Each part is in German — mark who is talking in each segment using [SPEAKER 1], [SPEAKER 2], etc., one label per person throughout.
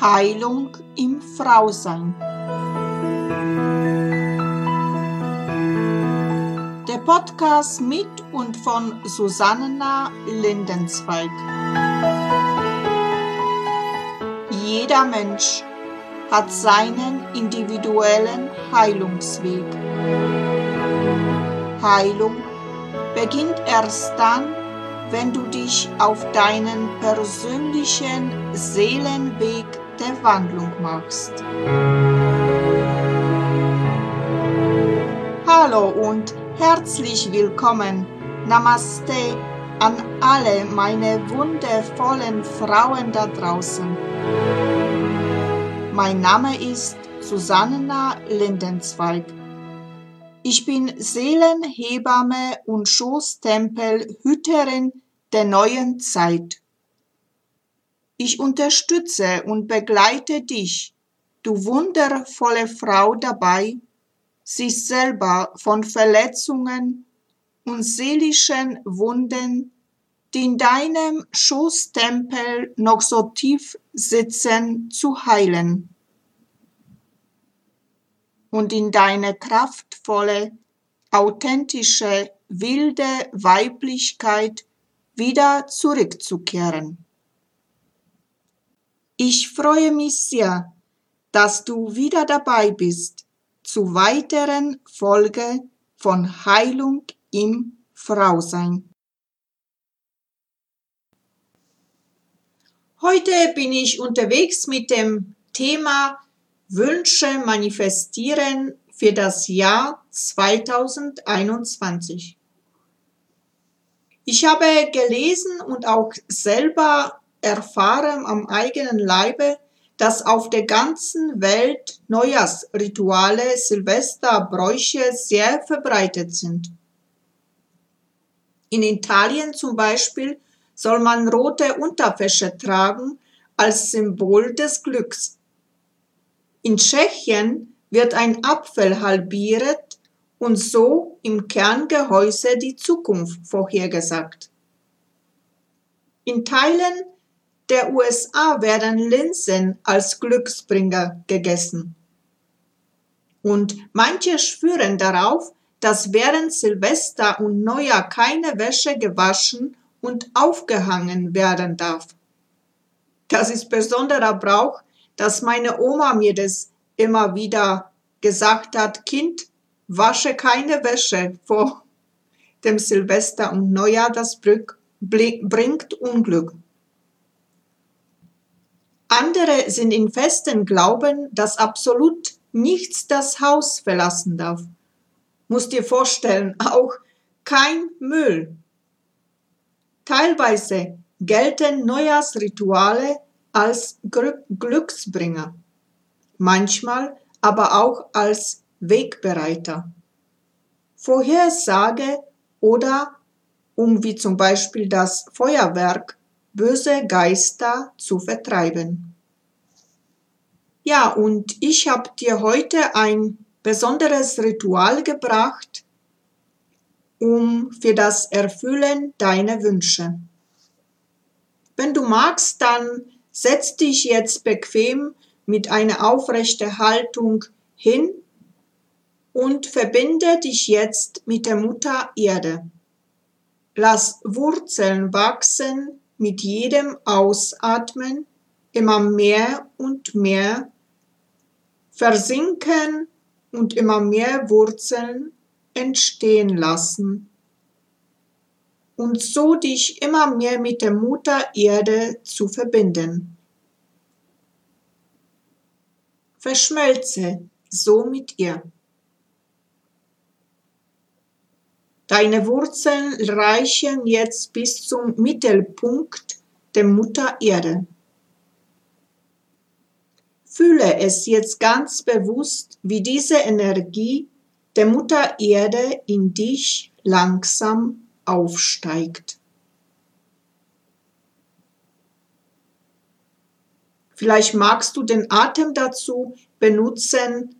[SPEAKER 1] Heilung im Frausein. Der Podcast mit und von Susanna Lindenzweig. Jeder Mensch hat seinen individuellen Heilungsweg. Heilung beginnt erst dann, wenn du dich auf deinen persönlichen Seelenweg der Wandlung machst. Hallo und herzlich willkommen. Namaste an alle meine wundervollen Frauen da draußen. Mein Name ist Susanna Lindenzweig. Ich bin Seelenhebamme und Schoßtempelhüterin der neuen Zeit. Ich unterstütze und begleite dich, du wundervolle Frau dabei, sich selber von Verletzungen und seelischen Wunden, die in deinem Schoßtempel noch so tief sitzen, zu heilen und in deine kraftvolle, authentische, wilde Weiblichkeit wieder zurückzukehren. Ich freue mich sehr, dass du wieder dabei bist zu weiteren Folge von Heilung im Frausein. Heute bin ich unterwegs mit dem Thema Wünsche manifestieren für das Jahr 2021. Ich habe gelesen und auch selber erfahren am eigenen Leibe, dass auf der ganzen Welt Neujahrsrituale, Silvesterbräuche sehr verbreitet sind. In Italien zum Beispiel soll man rote Unterwäsche tragen als Symbol des Glücks. In Tschechien wird ein Apfel halbiert und so im Kerngehäuse die Zukunft vorhergesagt. In Teilen der USA werden Linsen als Glücksbringer gegessen. Und manche schwören darauf, dass während Silvester und Neujahr keine Wäsche gewaschen und aufgehangen werden darf. Das ist besonderer Brauch dass meine Oma mir das immer wieder gesagt hat, Kind, wasche keine Wäsche vor dem Silvester und Neujahr, das bringt Unglück. Andere sind in festen Glauben, dass absolut nichts das Haus verlassen darf. Muss dir vorstellen, auch kein Müll. Teilweise gelten Neujahrsrituale als Glücksbringer, manchmal aber auch als Wegbereiter. Vorhersage oder um wie zum Beispiel das Feuerwerk böse Geister zu vertreiben. Ja, und ich habe dir heute ein besonderes Ritual gebracht, um für das Erfüllen deiner Wünsche. Wenn du magst, dann Setz dich jetzt bequem mit einer aufrechten Haltung hin und verbinde dich jetzt mit der Mutter Erde. Lass Wurzeln wachsen mit jedem Ausatmen immer mehr und mehr versinken und immer mehr Wurzeln entstehen lassen und so dich immer mehr mit der Mutter Erde zu verbinden. Verschmelze so mit ihr. Deine Wurzeln reichen jetzt bis zum Mittelpunkt der Mutter Erde. Fühle es jetzt ganz bewusst, wie diese Energie der Mutter Erde in dich langsam aufsteigt. Vielleicht magst du den Atem dazu benutzen,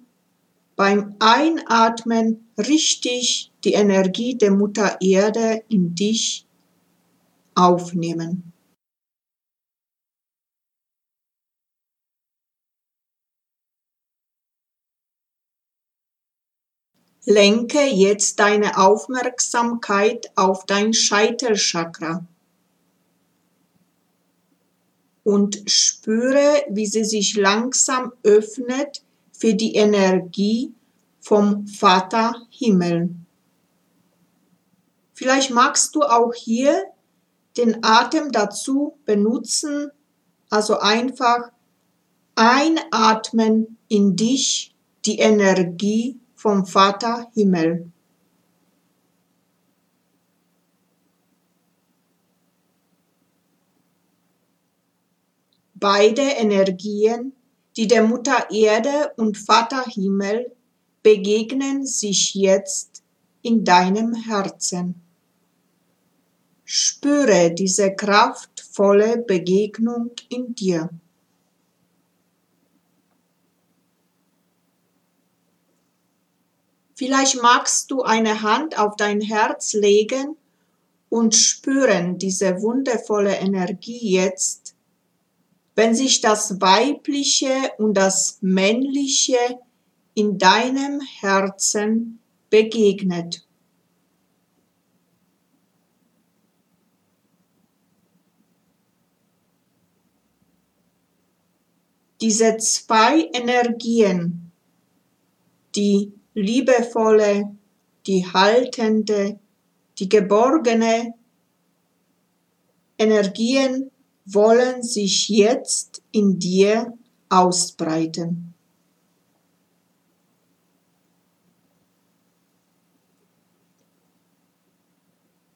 [SPEAKER 1] beim Einatmen richtig die Energie der Mutter Erde in dich aufnehmen. Lenke jetzt deine Aufmerksamkeit auf dein Scheitelchakra und spüre, wie sie sich langsam öffnet für die Energie vom Vater Himmel. Vielleicht magst du auch hier den Atem dazu benutzen, also einfach einatmen in dich die Energie vom Vater Himmel. Beide Energien, die der Mutter Erde und Vater Himmel, begegnen sich jetzt in deinem Herzen. Spüre diese kraftvolle Begegnung in dir. Vielleicht magst du eine Hand auf dein Herz legen und spüren diese wundervolle Energie jetzt, wenn sich das Weibliche und das Männliche in deinem Herzen begegnet. Diese zwei Energien, die liebevolle, die haltende, die geborgene Energien wollen sich jetzt in dir ausbreiten.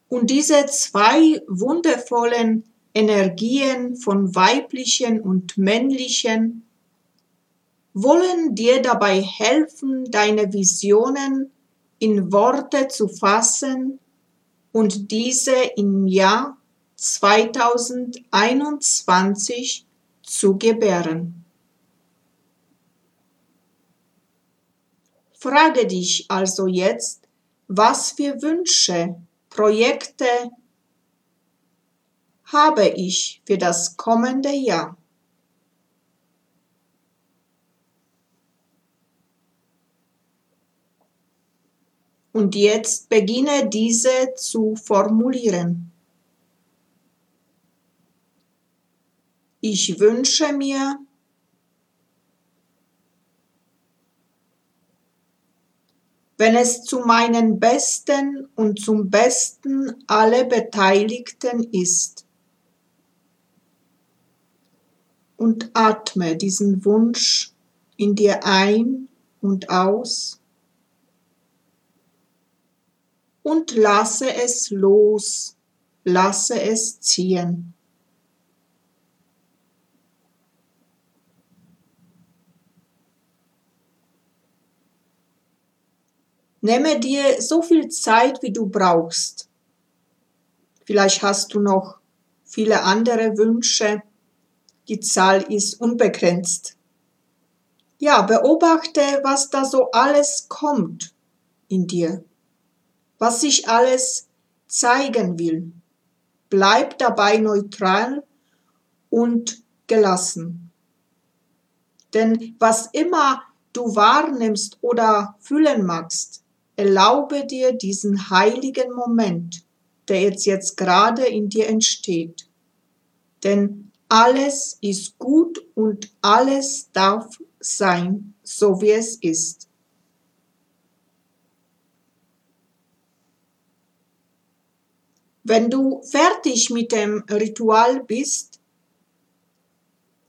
[SPEAKER 1] Und diese zwei wundervollen Energien von weiblichen und männlichen wollen dir dabei helfen, deine Visionen in Worte zu fassen und diese im Jahr 2021 zu gebären. Frage dich also jetzt, was für Wünsche, Projekte habe ich für das kommende Jahr? Und jetzt beginne diese zu formulieren. Ich wünsche mir, wenn es zu meinen Besten und zum Besten aller Beteiligten ist. Und atme diesen Wunsch in dir ein und aus und lasse es los, lasse es ziehen. Nehme dir so viel Zeit, wie du brauchst. Vielleicht hast du noch viele andere Wünsche. Die Zahl ist unbegrenzt. Ja, beobachte, was da so alles kommt in dir was sich alles zeigen will. Bleib dabei neutral und gelassen. Denn was immer du wahrnimmst oder fühlen magst, erlaube dir diesen heiligen Moment, der jetzt, jetzt gerade in dir entsteht. Denn alles ist gut und alles darf sein, so wie es ist. Wenn du fertig mit dem Ritual bist,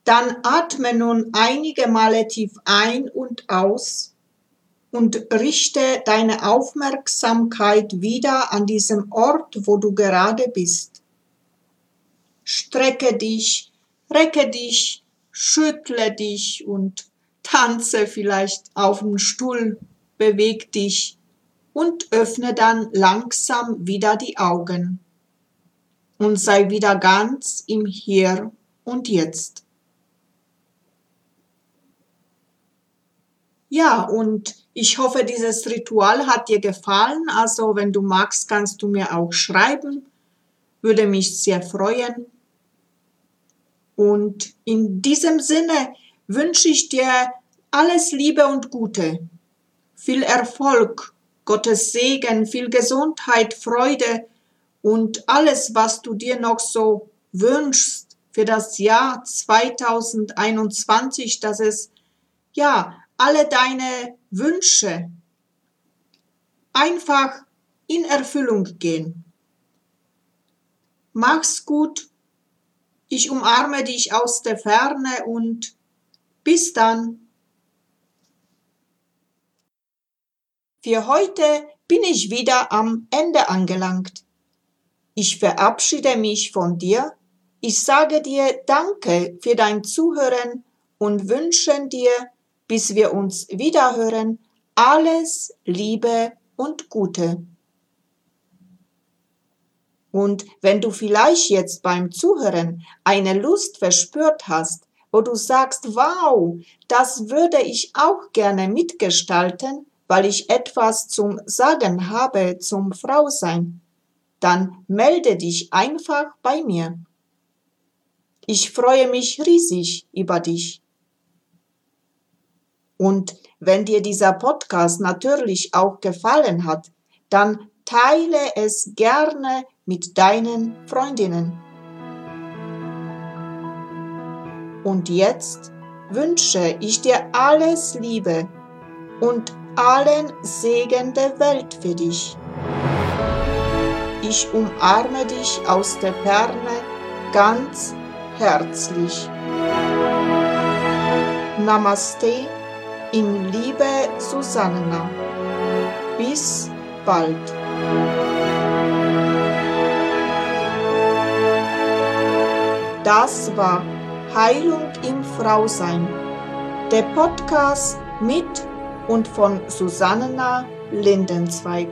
[SPEAKER 1] dann atme nun einige Male tief ein und aus und richte deine Aufmerksamkeit wieder an diesem Ort, wo du gerade bist. Strecke dich, recke dich, schüttle dich und tanze vielleicht auf dem Stuhl, beweg dich und öffne dann langsam wieder die Augen und sei wieder ganz im Hier und Jetzt. Ja, und ich hoffe, dieses Ritual hat dir gefallen. Also, wenn du magst, kannst du mir auch schreiben, würde mich sehr freuen. Und in diesem Sinne wünsche ich dir alles Liebe und Gute, viel Erfolg, Gottes Segen, viel Gesundheit, Freude und alles, was du dir noch so wünschst für das Jahr 2021, dass es ja alle deine Wünsche einfach in Erfüllung gehen. Mach's gut. Ich umarme dich aus der Ferne und bis dann. Für heute bin ich wieder am Ende angelangt. Ich verabschiede mich von dir. Ich sage dir Danke für dein Zuhören und wünsche dir, bis wir uns wiederhören, alles Liebe und Gute. Und wenn du vielleicht jetzt beim Zuhören eine Lust verspürt hast, wo du sagst, wow, das würde ich auch gerne mitgestalten, weil ich etwas zum Sagen habe zum Frausein, dann melde dich einfach bei mir. Ich freue mich riesig über dich. Und wenn dir dieser Podcast natürlich auch gefallen hat, dann teile es gerne mit deinen Freundinnen. Und jetzt wünsche ich dir alles Liebe und allen Segen der Welt für dich. Ich umarme dich aus der Ferne ganz herzlich. Namaste in Liebe Susanna. Bis bald. Das war Heilung im Frausein, der Podcast mit und von Susanna Lindenzweig.